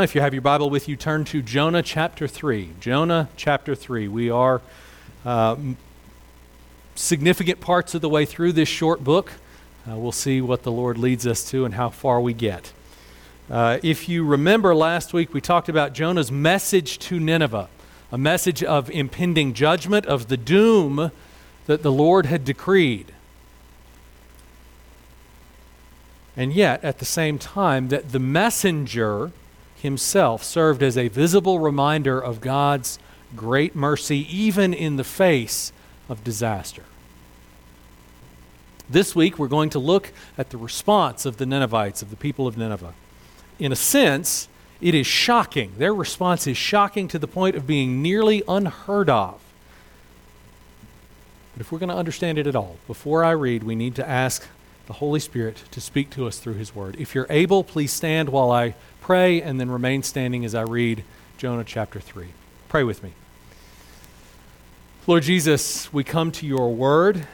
If you have your Bible with you, turn to Jonah chapter 3. Jonah chapter 3. We are uh, significant parts of the way through this short book. Uh, we'll see what the Lord leads us to and how far we get. Uh, if you remember last week, we talked about Jonah's message to Nineveh, a message of impending judgment, of the doom that the Lord had decreed. And yet, at the same time, that the messenger himself served as a visible reminder of God's great mercy, even in the face of disaster. This week, we're going to look at the response of the Ninevites, of the people of Nineveh. In a sense, it is shocking. Their response is shocking to the point of being nearly unheard of. But if we're going to understand it at all, before I read, we need to ask the Holy Spirit to speak to us through His Word. If you're able, please stand while I pray and then remain standing as I read Jonah chapter 3. Pray with me. Lord Jesus, we come to your Word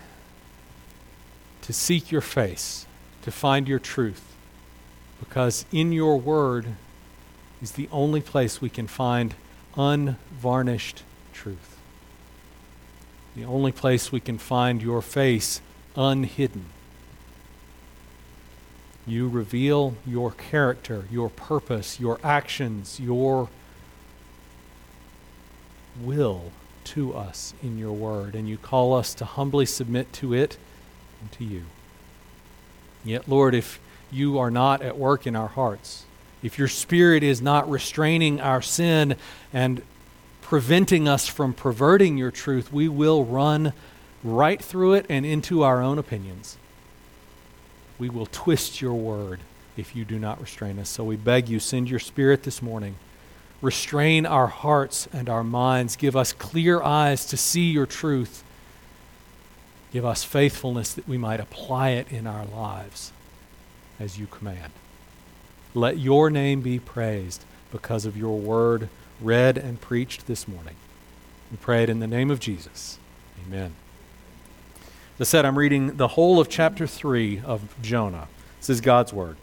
to seek your face, to find your truth, because in your Word is the only place we can find unvarnished truth. The only place we can find your face unhidden. You reveal your character, your purpose, your actions, your will to us in your word, and you call us to humbly submit to it and to you. Yet, Lord, if you are not at work in our hearts, if your spirit is not restraining our sin and preventing us from perverting your truth, we will run right through it and into our own opinions we will twist your word if you do not restrain us. So we beg you, send your spirit this morning. Restrain our hearts and our minds. Give us clear eyes to see your truth. Give us faithfulness that we might apply it in our lives as you command. Let your name be praised because of your word read and preached this morning. We pray it in the name of Jesus. Amen. That said, I'm reading the whole of chapter 3 of Jonah. This is God's word.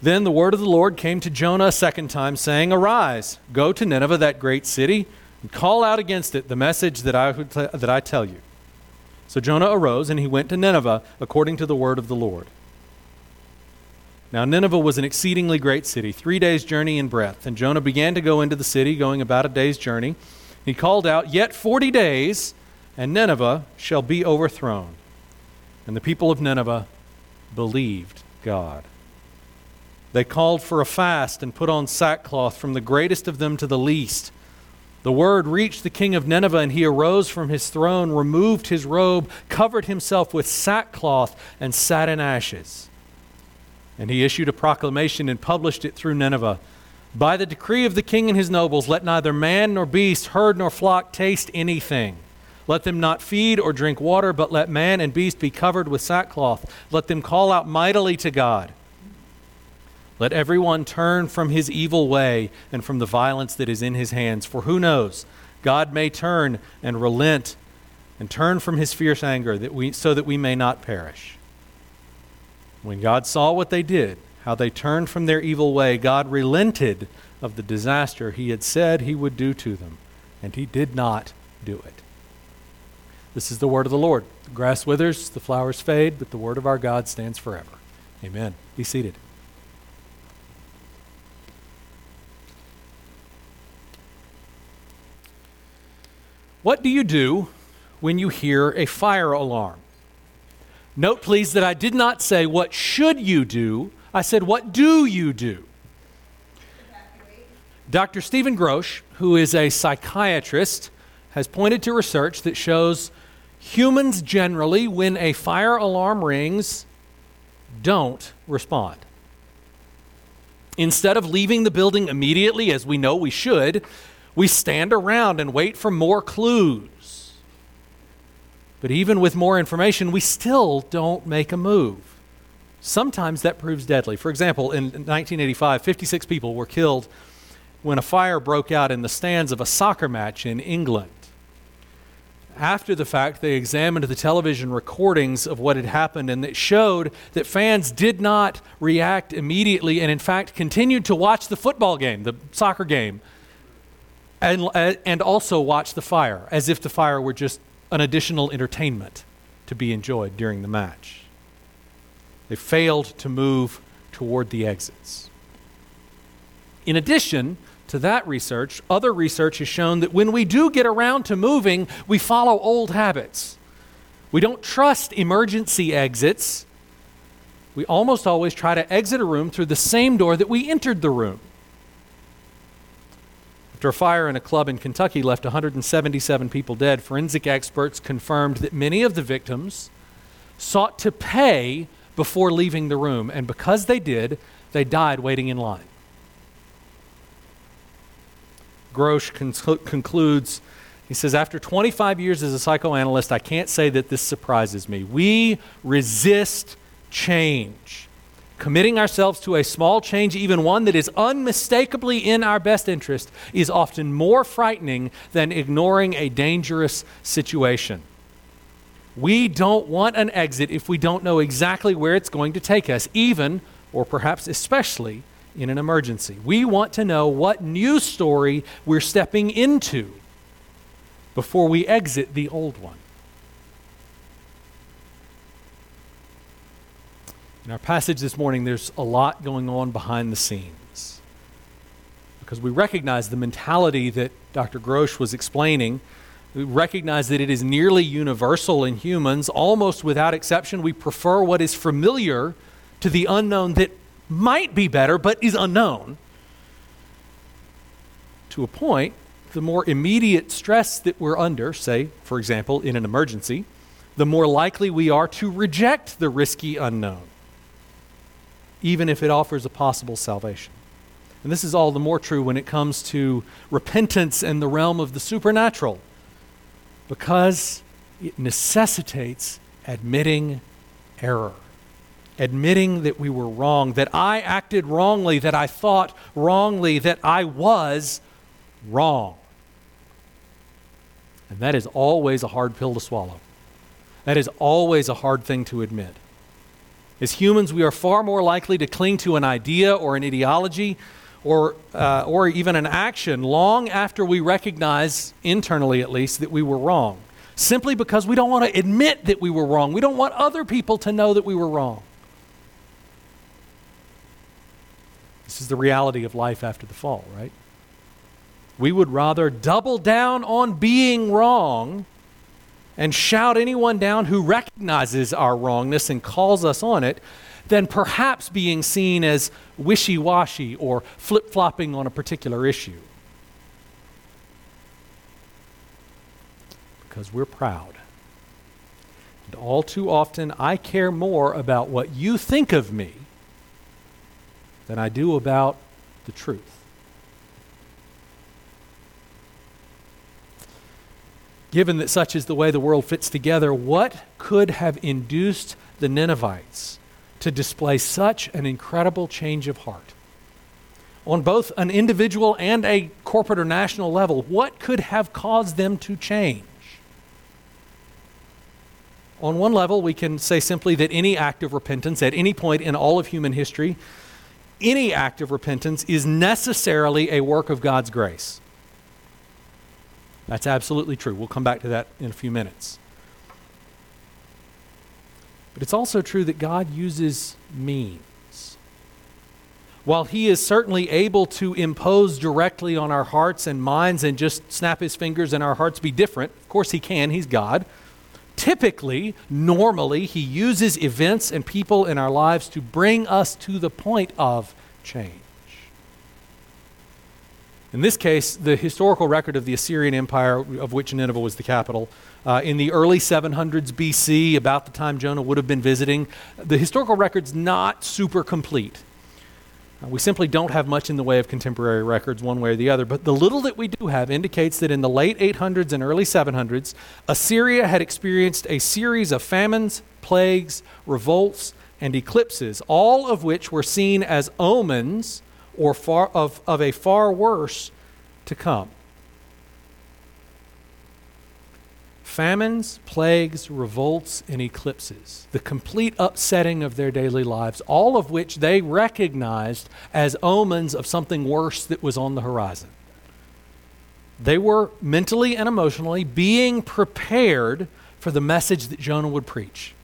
Then the word of the Lord came to Jonah a second time, saying, Arise, go to Nineveh, that great city, and call out against it the message that I, that I tell you. So Jonah arose, and he went to Nineveh according to the word of the Lord. Now, Nineveh was an exceedingly great city, three days' journey in breadth. And Jonah began to go into the city, going about a day's journey. He called out, Yet forty days and Nineveh shall be overthrown. And the people of Nineveh believed God. They called for a fast and put on sackcloth from the greatest of them to the least. The word reached the king of Nineveh, and he arose from his throne, removed his robe, covered himself with sackcloth, and sat in ashes. And he issued a proclamation and published it through Nineveh. By the decree of the king and his nobles, let neither man nor beast, herd nor flock taste anything. Let them not feed or drink water, but let man and beast be covered with sackcloth. Let them call out mightily to God. Let everyone turn from his evil way and from the violence that is in his hands. For who knows? God may turn and relent and turn from his fierce anger that we, so that we may not perish. When God saw what they did, how they turned from their evil way, God relented of the disaster he had said he would do to them, and he did not do it. This is the word of the Lord. The grass withers, the flowers fade, but the word of our God stands forever. Amen. Be seated. What do you do when you hear a fire alarm? Note, please, that I did not say, What should you do? I said, What do you do? Dr. Stephen Grosz, who is a psychiatrist, has pointed to research that shows humans generally, when a fire alarm rings, don't respond. Instead of leaving the building immediately, as we know we should, we stand around and wait for more clues. But even with more information, we still don't make a move. Sometimes that proves deadly. For example, in 1985, 56 people were killed when a fire broke out in the stands of a soccer match in England after the fact, they examined the television recordings of what had happened, and it showed that fans did not react immediately and, in fact, continued to watch the football game, the soccer game, and, uh, and also watch the fire, as if the fire were just an additional entertainment to be enjoyed during the match. They failed to move toward the exits. In addition, to that research, other research has shown that when we do get around to moving, we follow old habits. We don't trust emergency exits. We almost always try to exit a room through the same door that we entered the room. After a fire in a club in Kentucky left 177 people dead, forensic experts confirmed that many of the victims sought to pay before leaving the room, and because they did, they died waiting in line. Grosz concludes, he says, After 25 years as a psychoanalyst, I can't say that this surprises me. We resist change. Committing ourselves to a small change, even one that is unmistakably in our best interest, is often more frightening than ignoring a dangerous situation. We don't want an exit if we don't know exactly where it's going to take us, even, or perhaps especially, in an emergency. We want to know what new story we're stepping into before we exit the old one. In our passage this morning, there's a lot going on behind the scenes because we recognize the mentality that Dr. Grosz was explaining. We recognize that it is nearly universal in humans. Almost without exception, we prefer what is familiar to the unknown that might be better, but is unknown. To a point, the more immediate stress that we're under, say, for example, in an emergency, the more likely we are to reject the risky unknown, even if it offers a possible salvation. And this is all the more true when it comes to repentance and the realm of the supernatural, because it necessitates admitting error admitting that we were wrong, that I acted wrongly, that I thought wrongly, that I was wrong. And that is always a hard pill to swallow. That is always a hard thing to admit. As humans, we are far more likely to cling to an idea or an ideology or, uh, or even an action long after we recognize, internally at least, that we were wrong. Simply because we don't want to admit that we were wrong. We don't want other people to know that we were wrong. This is the reality of life after the fall, right? We would rather double down on being wrong and shout anyone down who recognizes our wrongness and calls us on it than perhaps being seen as wishy washy or flip flopping on a particular issue. Because we're proud. And all too often, I care more about what you think of me than I do about the truth. Given that such is the way the world fits together, what could have induced the Ninevites to display such an incredible change of heart? On both an individual and a corporate or national level, what could have caused them to change? On one level, we can say simply that any act of repentance at any point in all of human history any act of repentance is necessarily a work of God's grace. That's absolutely true. We'll come back to that in a few minutes. But it's also true that God uses means. While He is certainly able to impose directly on our hearts and minds and just snap His fingers and our hearts be different, of course He can, He's God typically, normally, he uses events and people in our lives to bring us to the point of change. In this case, the historical record of the Assyrian Empire, of which Nineveh was the capital, uh, in the early 700s BC, about the time Jonah would have been visiting, the historical record's not super complete. We simply don't have much in the way of contemporary records, one way or the other. But the little that we do have indicates that in the late 800s and early 700s, Assyria had experienced a series of famines, plagues, revolts, and eclipses, all of which were seen as omens or far, of, of a far worse to come. Famines, plagues, revolts, and eclipses, the complete upsetting of their daily lives, all of which they recognized as omens of something worse that was on the horizon. They were mentally and emotionally being prepared for the message that Jonah would preach.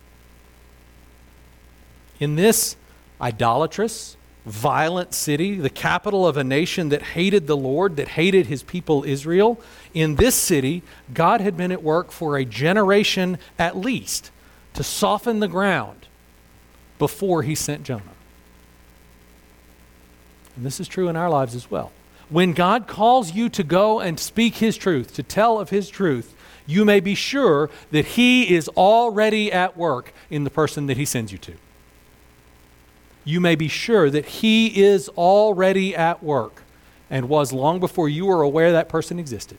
In this idolatrous, violent city, the capital of a nation that hated the Lord, that hated his people Israel, in this city, God had been at work for a generation at least to soften the ground before he sent Jonah. And this is true in our lives as well. When God calls you to go and speak his truth, to tell of his truth, you may be sure that he is already at work in the person that he sends you to you may be sure that He is already at work and was long before you were aware that person existed.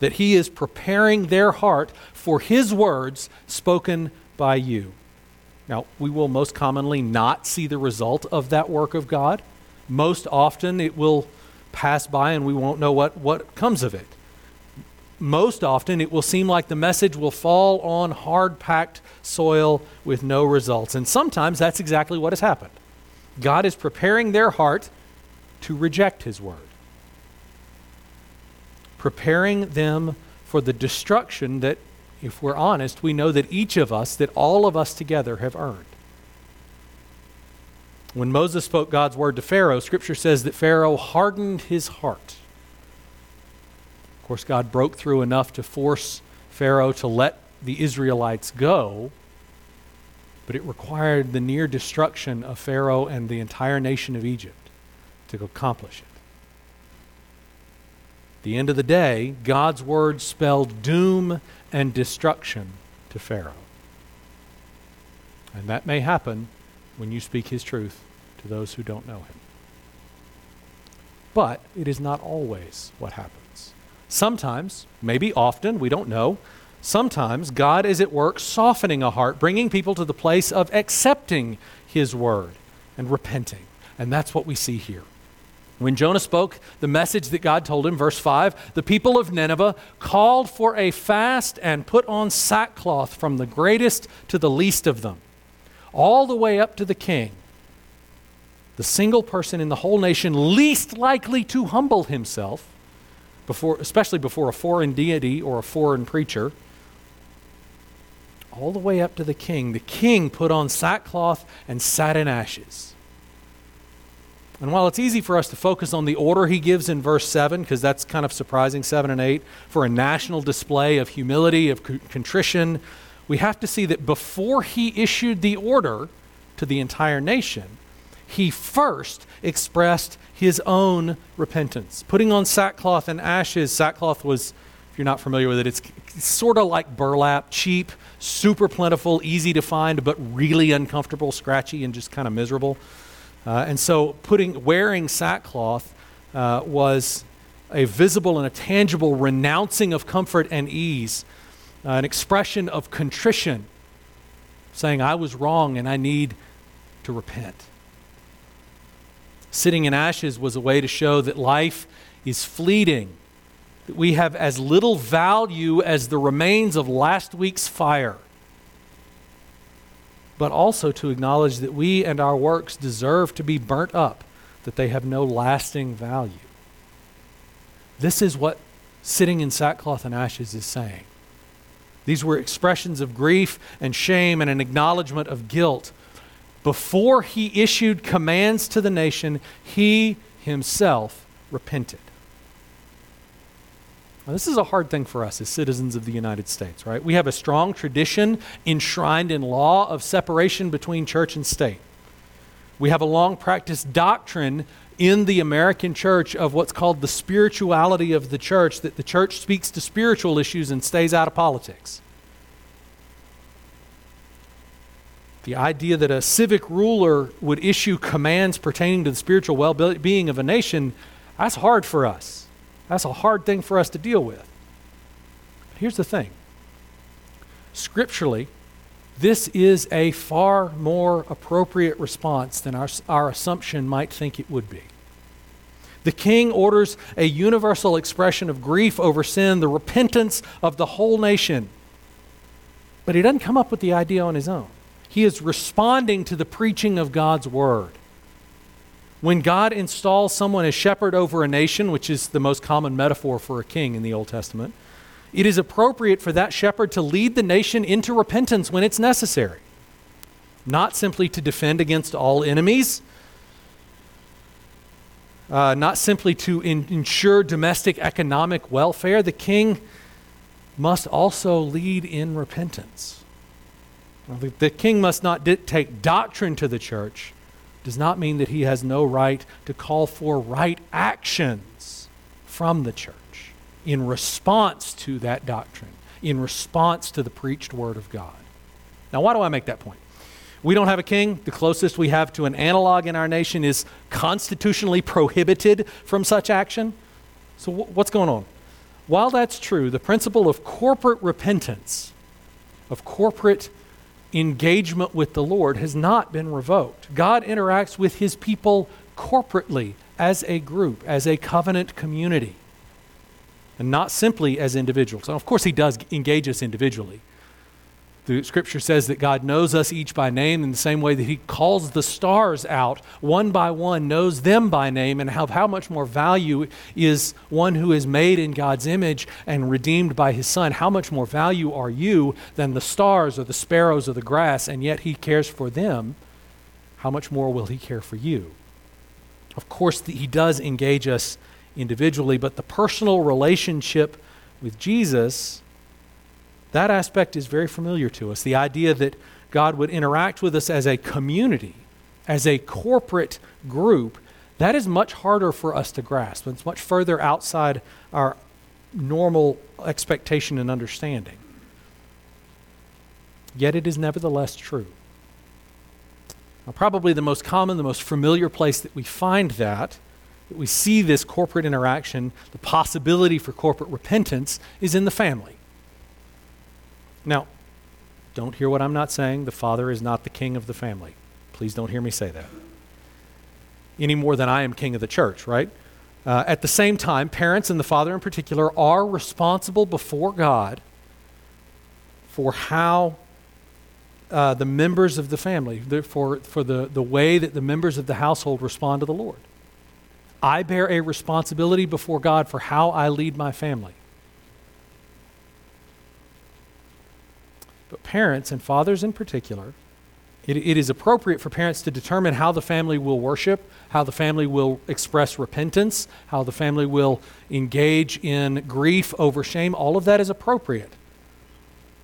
That He is preparing their heart for His words spoken by you. Now, we will most commonly not see the result of that work of God. Most often it will pass by and we won't know what, what comes of it most often it will seem like the message will fall on hard packed soil with no results. And sometimes that's exactly what has happened. God is preparing their heart to reject his word, preparing them for the destruction that, if we're honest, we know that each of us, that all of us together have earned. When Moses spoke God's word to Pharaoh, Scripture says that Pharaoh hardened his heart. Of course, God broke through enough to force Pharaoh to let the Israelites go, but it required the near destruction of Pharaoh and the entire nation of Egypt to accomplish it. At the end of the day, God's word spelled doom and destruction to Pharaoh. And that may happen when you speak his truth to those who don't know him. But it is not always what happens. Sometimes, maybe often, we don't know. Sometimes God is at work softening a heart, bringing people to the place of accepting His word and repenting. And that's what we see here. When Jonah spoke the message that God told him, verse 5, the people of Nineveh called for a fast and put on sackcloth from the greatest to the least of them, all the way up to the king, the single person in the whole nation least likely to humble himself before, especially before a foreign deity or a foreign preacher, all the way up to the king. The king put on sackcloth and sat in ashes. And while it's easy for us to focus on the order he gives in verse 7, because that's kind of surprising, 7 and 8, for a national display of humility, of contrition, we have to see that before he issued the order to the entire nation, he first expressed his own repentance. Putting on sackcloth and ashes, sackcloth was, if you're not familiar with it, it's, sort of like burlap, cheap, super plentiful, easy to find, but really uncomfortable, scratchy, and just kind of miserable. Uh, and so, putting wearing sackcloth uh, was a visible and a tangible renouncing of comfort and ease, uh, an expression of contrition, saying, I was wrong and I need to repent. Sitting in ashes was a way to show that life is fleeting, that we have as little value as the remains of last week's fire, but also to acknowledge that we and our works deserve to be burnt up, that they have no lasting value. This is what sitting in sackcloth and ashes is saying. These were expressions of grief and shame and an acknowledgement of guilt before he issued commands to the nation, he himself repented. Now, this is a hard thing for us as citizens of the United States, right? We have a strong tradition enshrined in law of separation between church and state. We have a long practiced doctrine in the American church of what's called the spirituality of the church, that the church speaks to spiritual issues and stays out of politics. The idea that a civic ruler would issue commands pertaining to the spiritual well being of a nation, that's hard for us. That's a hard thing for us to deal with. But here's the thing scripturally, this is a far more appropriate response than our, our assumption might think it would be. The king orders a universal expression of grief over sin, the repentance of the whole nation. But he doesn't come up with the idea on his own. He is responding to the preaching of God's word. When God installs someone as shepherd over a nation, which is the most common metaphor for a king in the Old Testament, it is appropriate for that shepherd to lead the nation into repentance when it's necessary, not simply to defend against all enemies, uh, not simply to in- ensure domestic economic welfare. The king must also lead in repentance. The, the king must not dictate doctrine to the church, does not mean that he has no right to call for right actions from the church in response to that doctrine, in response to the preached word of God. Now, why do I make that point? We don't have a king. The closest we have to an analog in our nation is constitutionally prohibited from such action. So, w- what's going on? While that's true, the principle of corporate repentance, of corporate engagement with the Lord, has not been revoked. God interacts with his people corporately, as a group, as a covenant community, and not simply as individuals. Of course, he does engage us individually. The scripture says that God knows us each by name in the same way that He calls the stars out one by one, knows them by name, and how, how much more value is one who is made in God's image and redeemed by His Son. How much more value are you than the stars or the sparrows or the grass, and yet He cares for them? How much more will He care for you? Of course, the, He does engage us individually, but the personal relationship with Jesus that aspect is very familiar to us. The idea that God would interact with us as a community, as a corporate group, that is much harder for us to grasp. It's much further outside our normal expectation and understanding. Yet it is nevertheless true. Now, probably the most common, the most familiar place that we find that, that we see this corporate interaction, the possibility for corporate repentance, is in the family. Now, don't hear what I'm not saying. The father is not the king of the family. Please don't hear me say that. Any more than I am king of the church, right? Uh, at the same time, parents and the father in particular are responsible before God for how uh, the members of the family, for, for the, the way that the members of the household respond to the Lord. I bear a responsibility before God for how I lead my family. But parents, and fathers in particular, it, it is appropriate for parents to determine how the family will worship, how the family will express repentance, how the family will engage in grief over shame. All of that is appropriate.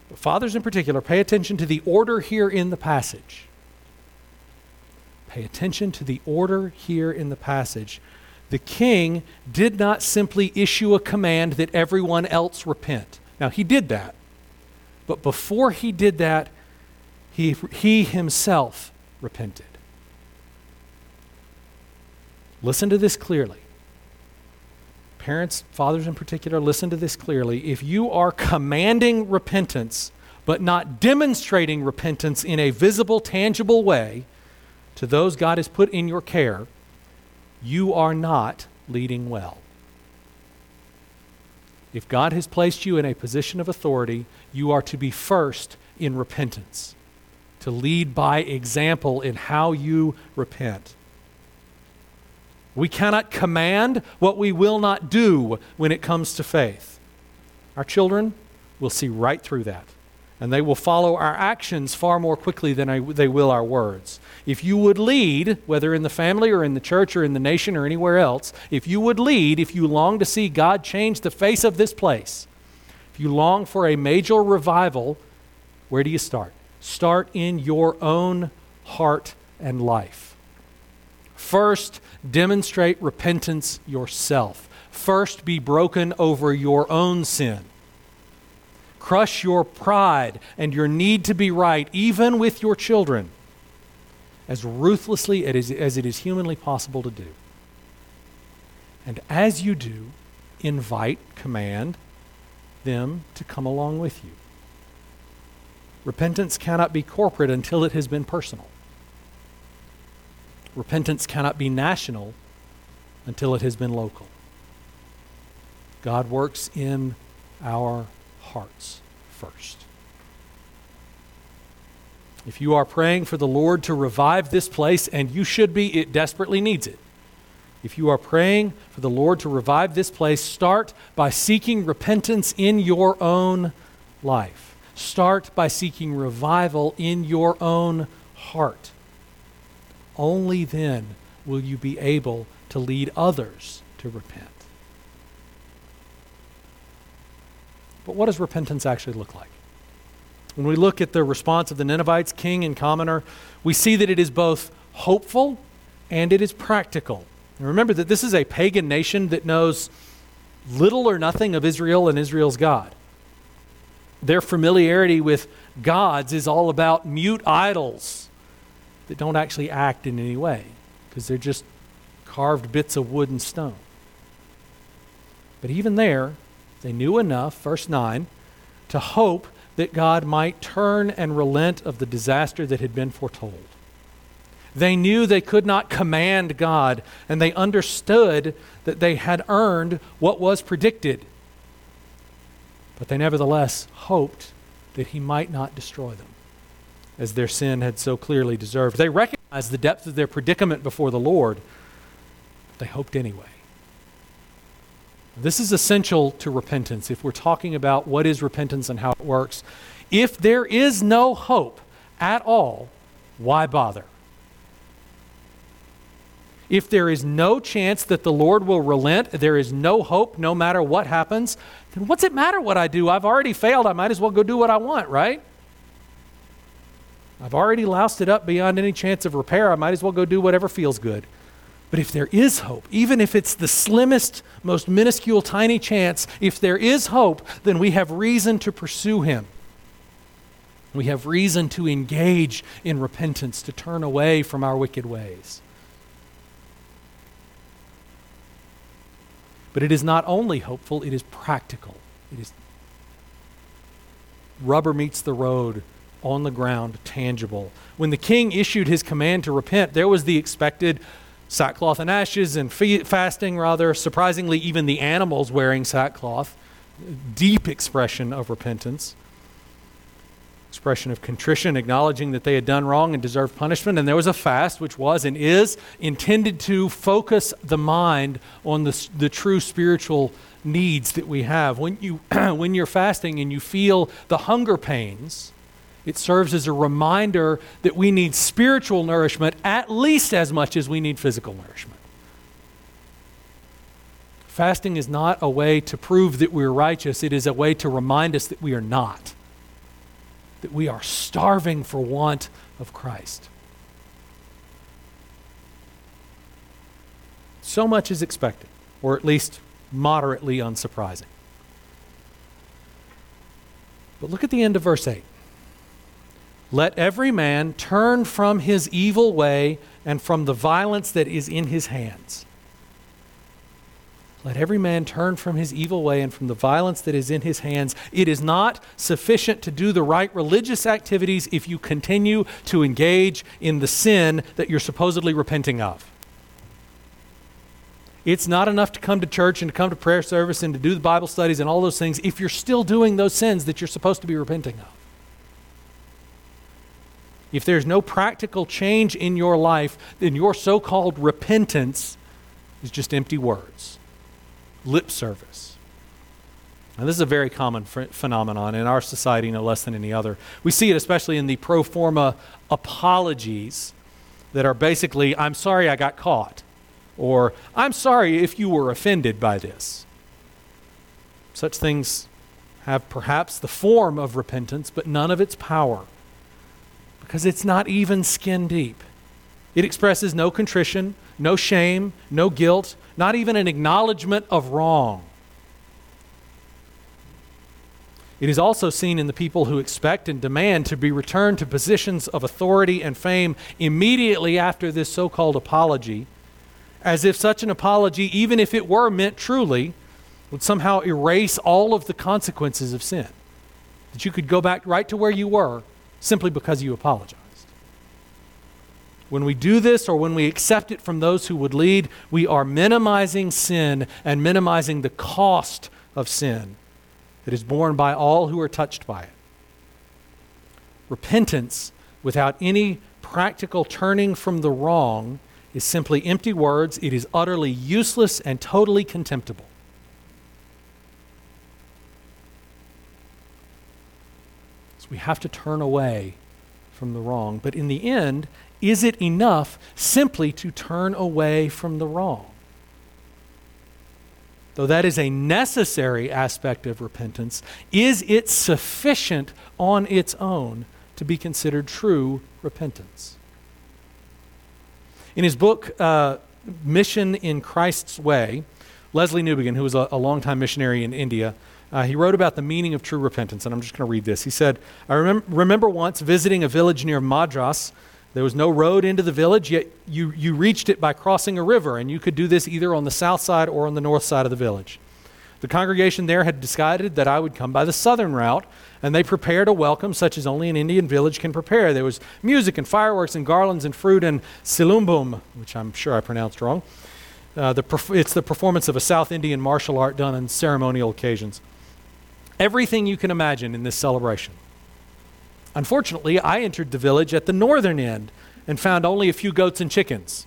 But fathers in particular, pay attention to the order here in the passage. Pay attention to the order here in the passage. The king did not simply issue a command that everyone else repent. Now, he did that. But before he did that, he, he himself repented. Listen to this clearly. Parents, fathers in particular, listen to this clearly. If you are commanding repentance, but not demonstrating repentance in a visible, tangible way to those God has put in your care, you are not leading well. If God has placed you in a position of authority, you are to be first in repentance, to lead by example in how you repent. We cannot command what we will not do when it comes to faith. Our children will see right through that and they will follow our actions far more quickly than I, they will our words. If you would lead, whether in the family or in the church or in the nation or anywhere else, if you would lead, if you long to see God change the face of this place, if you long for a major revival, where do you start? Start in your own heart and life. First, demonstrate repentance yourself. First, be broken over your own sin crush your pride and your need to be right, even with your children, as ruthlessly as it is humanly possible to do. And as you do, invite, command them to come along with you. Repentance cannot be corporate until it has been personal. Repentance cannot be national until it has been local. God works in our hearts first. If you are praying for the Lord to revive this place, and you should be, it desperately needs it. If you are praying for the Lord to revive this place, start by seeking repentance in your own life. Start by seeking revival in your own heart. Only then will you be able to lead others to repent. But what does repentance actually look like? When we look at the response of the Ninevites, king and commoner, we see that it is both hopeful and it is practical. And remember that this is a pagan nation that knows little or nothing of Israel and Israel's God. Their familiarity with gods is all about mute idols that don't actually act in any way because they're just carved bits of wood and stone. But even there, they knew enough, verse 9, to hope that God might turn and relent of the disaster that had been foretold. They knew they could not command God, and they understood that they had earned what was predicted. But they nevertheless hoped that He might not destroy them, as their sin had so clearly deserved. They recognized the depth of their predicament before the Lord, but they hoped anyway. This is essential to repentance if we're talking about what is repentance and how it works. If there is no hope at all, why bother? If there is no chance that the Lord will relent, there is no hope no matter what happens, then what's it matter what I do? I've already failed. I might as well go do what I want, right? I've already loused it up beyond any chance of repair. I might as well go do whatever feels good. But if there is hope, even if it's the slimmest, most minuscule, tiny chance, if there is hope, then we have reason to pursue Him. We have reason to engage in repentance, to turn away from our wicked ways. But it is not only hopeful, it is practical. It is rubber meets the road, on the ground, tangible. When the king issued his command to repent, there was the expected sackcloth and ashes and fasting, rather. Surprisingly, even the animals wearing sackcloth. Deep expression of repentance. Expression of contrition, acknowledging that they had done wrong and deserved punishment. And there was a fast, which was and is intended to focus the mind on the, the true spiritual needs that we have. When, you, when you're fasting and you feel the hunger pains, it serves as a reminder that we need spiritual nourishment at least as much as we need physical nourishment. Fasting is not a way to prove that we're righteous, it is a way to remind us that we are not, that we are starving for want of Christ. So much is expected, or at least moderately unsurprising. But look at the end of verse 8. Let every man turn from his evil way and from the violence that is in his hands. Let every man turn from his evil way and from the violence that is in his hands. It is not sufficient to do the right religious activities if you continue to engage in the sin that you're supposedly repenting of. It's not enough to come to church and to come to prayer service and to do the Bible studies and all those things if you're still doing those sins that you're supposed to be repenting of if there's no practical change in your life, then your so called repentance is just empty words, lip service. And this is a very common ph- phenomenon in our society, no less than any other. We see it especially in the pro forma apologies that are basically, I'm sorry I got caught, or I'm sorry if you were offended by this. Such things have perhaps the form of repentance, but none of its power because it's not even skin deep. It expresses no contrition, no shame, no guilt, not even an acknowledgement of wrong. It is also seen in the people who expect and demand to be returned to positions of authority and fame immediately after this so called apology, as if such an apology, even if it were meant truly, would somehow erase all of the consequences of sin. That you could go back right to where you were simply because you apologized. When we do this or when we accept it from those who would lead, we are minimizing sin and minimizing the cost of sin that is borne by all who are touched by it. Repentance without any practical turning from the wrong is simply empty words. It is utterly useless and totally contemptible. So we have to turn away from the wrong. But in the end, is it enough simply to turn away from the wrong? Though that is a necessary aspect of repentance, is it sufficient on its own to be considered true repentance? In his book, uh, Mission in Christ's Way, Lesslie Newbigin, who was a, a longtime missionary in India, uh, he wrote about the meaning of true repentance, and I'm just going to read this. He said, I remem- remember once visiting a village near Madras. There was no road into the village, yet you, you reached it by crossing a river, and you could do this either on the south side or on the north side of the village. The congregation there had decided that I would come by the southern route, and they prepared a welcome such as only an Indian village can prepare. There was music and fireworks and garlands and fruit and silumbum, which I'm sure I pronounced wrong. Uh, the perf- it's the performance of a South Indian martial art done on ceremonial occasions. Everything you can imagine in this celebration. Unfortunately, I entered the village at the northern end and found only a few goats and chickens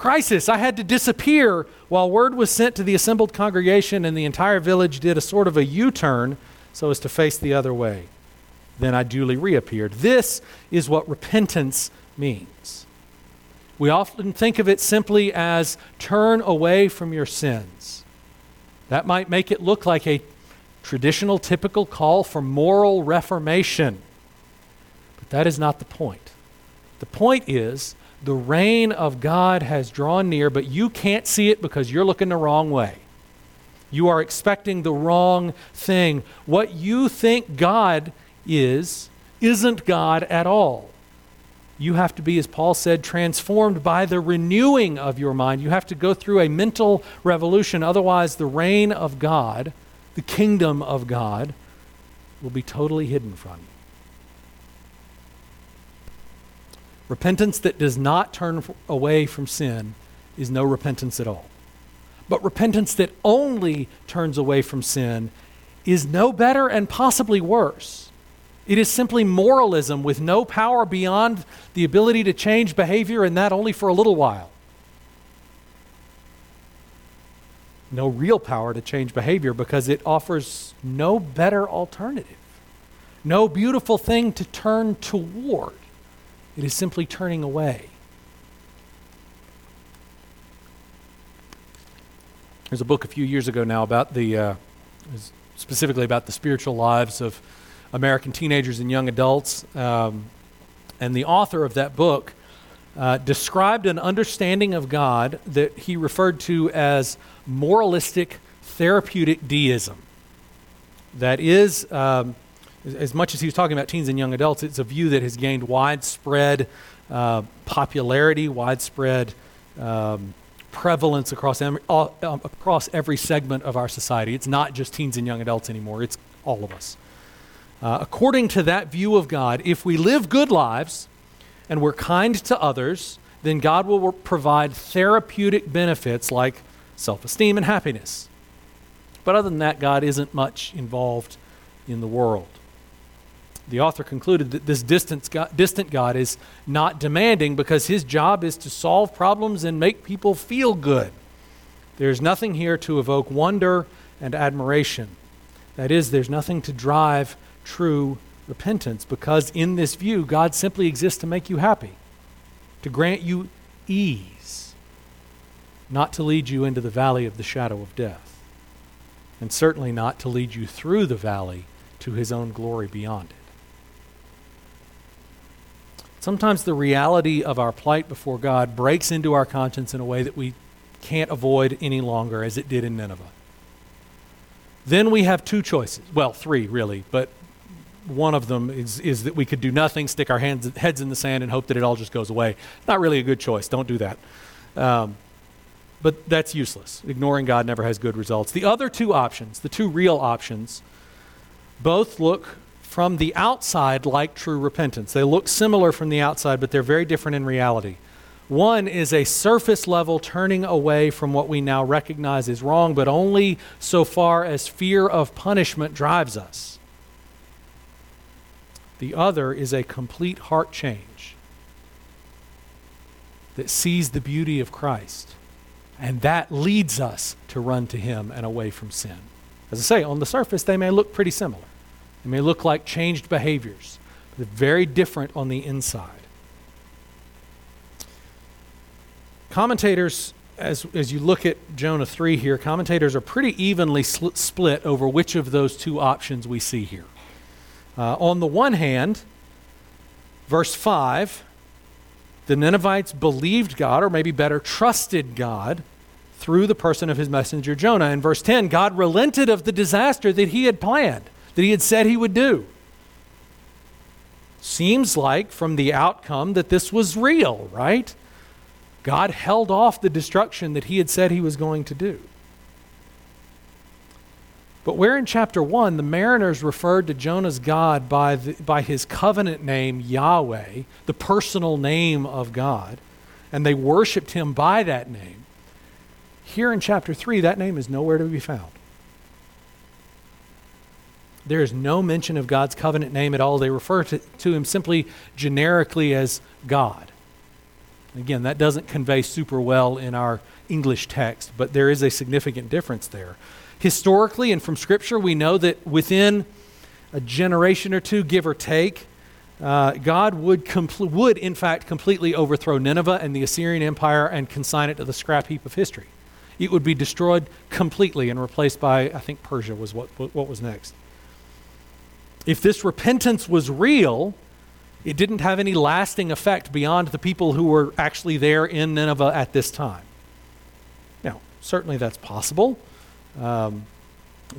crisis. I had to disappear while word was sent to the assembled congregation, and the entire village did a sort of a U turn so as to face the other way. Then I duly reappeared. This is what repentance means. We often think of it simply as turn away from your sins. That might make it look like a traditional, typical call for moral reformation. That is not the point. The point is the reign of God has drawn near, but you can't see it because you're looking the wrong way. You are expecting the wrong thing. What you think God is, isn't God at all. You have to be, as Paul said, transformed by the renewing of your mind. You have to go through a mental revolution. Otherwise, the reign of God, the kingdom of God, will be totally hidden from you. Repentance that does not turn away from sin is no repentance at all. But repentance that only turns away from sin is no better and possibly worse. It is simply moralism with no power beyond the ability to change behavior, and that only for a little while. No real power to change behavior because it offers no better alternative, no beautiful thing to turn toward. It is simply turning away. There's a book a few years ago now about the, uh, specifically about the spiritual lives of American teenagers and young adults. Um, and the author of that book uh, described an understanding of God that he referred to as moralistic therapeutic deism. That is, um, as much as he was talking about teens and young adults, it's a view that has gained widespread uh, popularity, widespread um, prevalence across, em- all, um, across every segment of our society. It's not just teens and young adults anymore, it's all of us. Uh, according to that view of God, if we live good lives and we're kind to others, then God will provide therapeutic benefits like self esteem and happiness. But other than that, God isn't much involved in the world the author concluded that this distant God, distant God is not demanding because his job is to solve problems and make people feel good. There's nothing here to evoke wonder and admiration. That is, there's nothing to drive true repentance because, in this view, God simply exists to make you happy, to grant you ease, not to lead you into the valley of the shadow of death, and certainly not to lead you through the valley to his own glory beyond it. Sometimes the reality of our plight before God breaks into our conscience in a way that we can't avoid any longer, as it did in Nineveh. Then we have two choices. Well, three, really, but one of them is, is that we could do nothing, stick our hands, heads in the sand, and hope that it all just goes away. Not really a good choice. Don't do that. Um, but that's useless. Ignoring God never has good results. The other two options, the two real options, both look from the outside like true repentance. They look similar from the outside, but they're very different in reality. One is a surface level turning away from what we now recognize is wrong, but only so far as fear of punishment drives us. The other is a complete heart change that sees the beauty of Christ, and that leads us to run to Him and away from sin. As I say, on the surface, they may look pretty similar. They may look like changed behaviors, but they're very different on the inside. Commentators, as, as you look at Jonah 3 here, commentators are pretty evenly sl- split over which of those two options we see here. Uh, on the one hand, verse 5, the Ninevites believed God, or maybe better, trusted God through the person of his messenger Jonah. In verse 10, God relented of the disaster that he had planned, that he had said he would do. Seems like from the outcome that this was real, right? God held off the destruction that he had said he was going to do. But where in chapter 1 the mariners referred to Jonah's God by, the, by his covenant name Yahweh, the personal name of God, and they worshiped him by that name, here in chapter 3 that name is nowhere to be found. There is no mention of God's covenant name at all. They refer to, to him simply generically as God. Again, that doesn't convey super well in our English text, but there is a significant difference there. Historically and from Scripture, we know that within a generation or two, give or take, uh, God would, compl- would, in fact, completely overthrow Nineveh and the Assyrian Empire and consign it to the scrap heap of history. It would be destroyed completely and replaced by, I think, Persia was what, what was next. If this repentance was real, it didn't have any lasting effect beyond the people who were actually there in Nineveh at this time. Now, certainly that's possible. Um,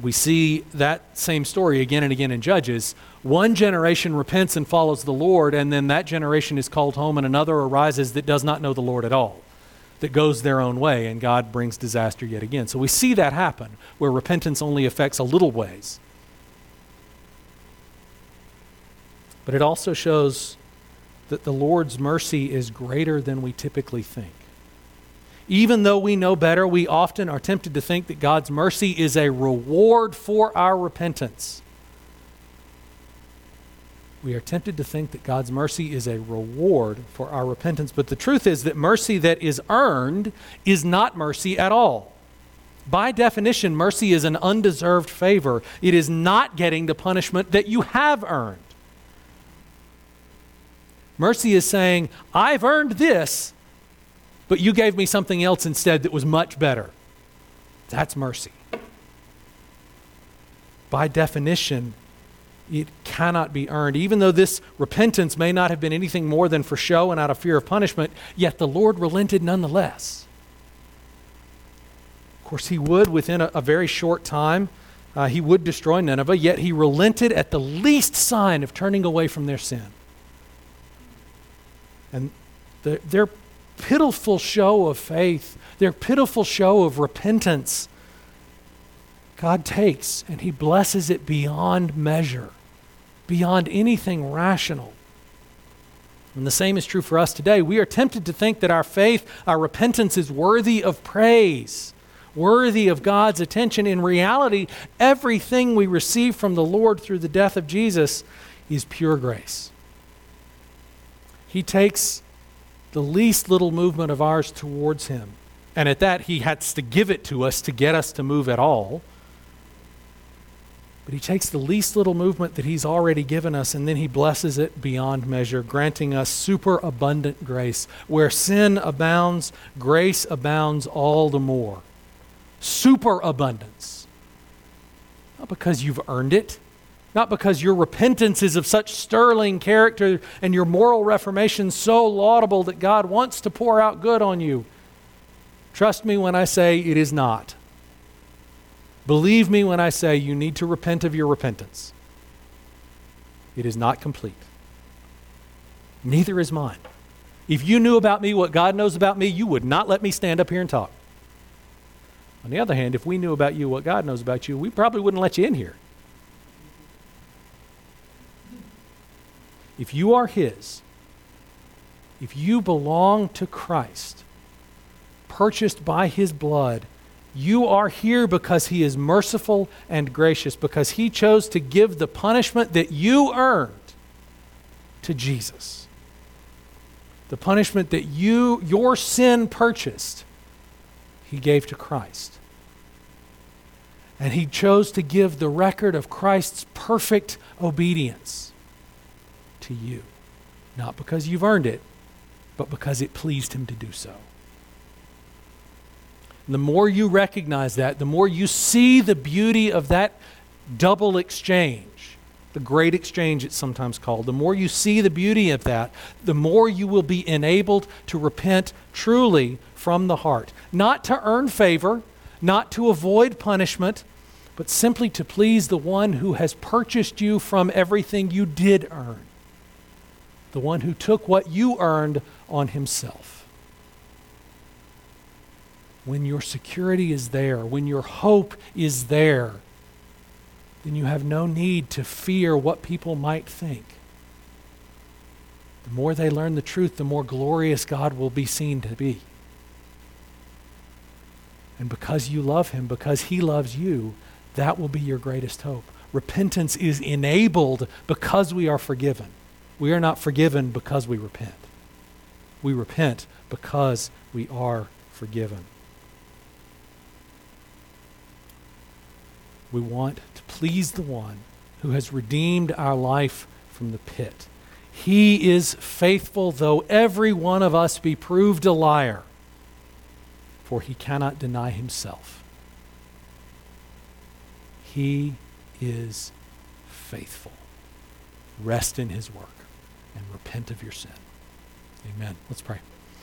we see that same story again and again in Judges. One generation repents and follows the Lord, and then that generation is called home, and another arises that does not know the Lord at all, that goes their own way, and God brings disaster yet again. So we see that happen, where repentance only affects a little ways. But it also shows that the Lord's mercy is greater than we typically think. Even though we know better, we often are tempted to think that God's mercy is a reward for our repentance. We are tempted to think that God's mercy is a reward for our repentance, but the truth is that mercy that is earned is not mercy at all. By definition, mercy is an undeserved favor. It is not getting the punishment that you have earned. Mercy is saying, I've earned this, but you gave me something else instead that was much better. That's mercy. By definition, it cannot be earned. Even though this repentance may not have been anything more than for show and out of fear of punishment, yet the Lord relented nonetheless. Of course, he would, within a, a very short time, uh, he would destroy Nineveh, yet he relented at the least sign of turning away from their sin. And the, their pitiful show of faith, their pitiful show of repentance, God takes and He blesses it beyond measure, beyond anything rational. And the same is true for us today. We are tempted to think that our faith, our repentance is worthy of praise, worthy of God's attention. In reality, everything we receive from the Lord through the death of Jesus is pure grace. He takes the least little movement of ours towards Him. And at that, He has to give it to us to get us to move at all. But He takes the least little movement that He's already given us and then He blesses it beyond measure, granting us super abundant grace. Where sin abounds, grace abounds all the more. Super abundance. Not because you've earned it not because your repentance is of such sterling character and your moral reformation so laudable that God wants to pour out good on you. Trust me when I say it is not. Believe me when I say you need to repent of your repentance. It is not complete. Neither is mine. If you knew about me what God knows about me, you would not let me stand up here and talk. On the other hand, if we knew about you what God knows about you, we probably wouldn't let you in here. If you are His, if you belong to Christ, purchased by His blood, you are here because He is merciful and gracious, because He chose to give the punishment that you earned to Jesus. The punishment that you, your sin purchased, He gave to Christ. And He chose to give the record of Christ's perfect obedience to you. Not because you've earned it, but because it pleased Him to do so. The more you recognize that, the more you see the beauty of that double exchange, the great exchange it's sometimes called, the more you see the beauty of that, the more you will be enabled to repent truly from the heart. Not to earn favor, not to avoid punishment, but simply to please the one who has purchased you from everything you did earn, the one who took what you earned on himself when your security is there, when your hope is there, then you have no need to fear what people might think. The more they learn the truth, the more glorious God will be seen to be. And because you love Him, because He loves you, that will be your greatest hope. Repentance is enabled because we are forgiven. We are not forgiven because we repent. We repent because we are forgiven. We want to please the one who has redeemed our life from the pit. He is faithful, though every one of us be proved a liar, for he cannot deny himself. He is faithful. Rest in his work and repent of your sin. Amen. Let's pray.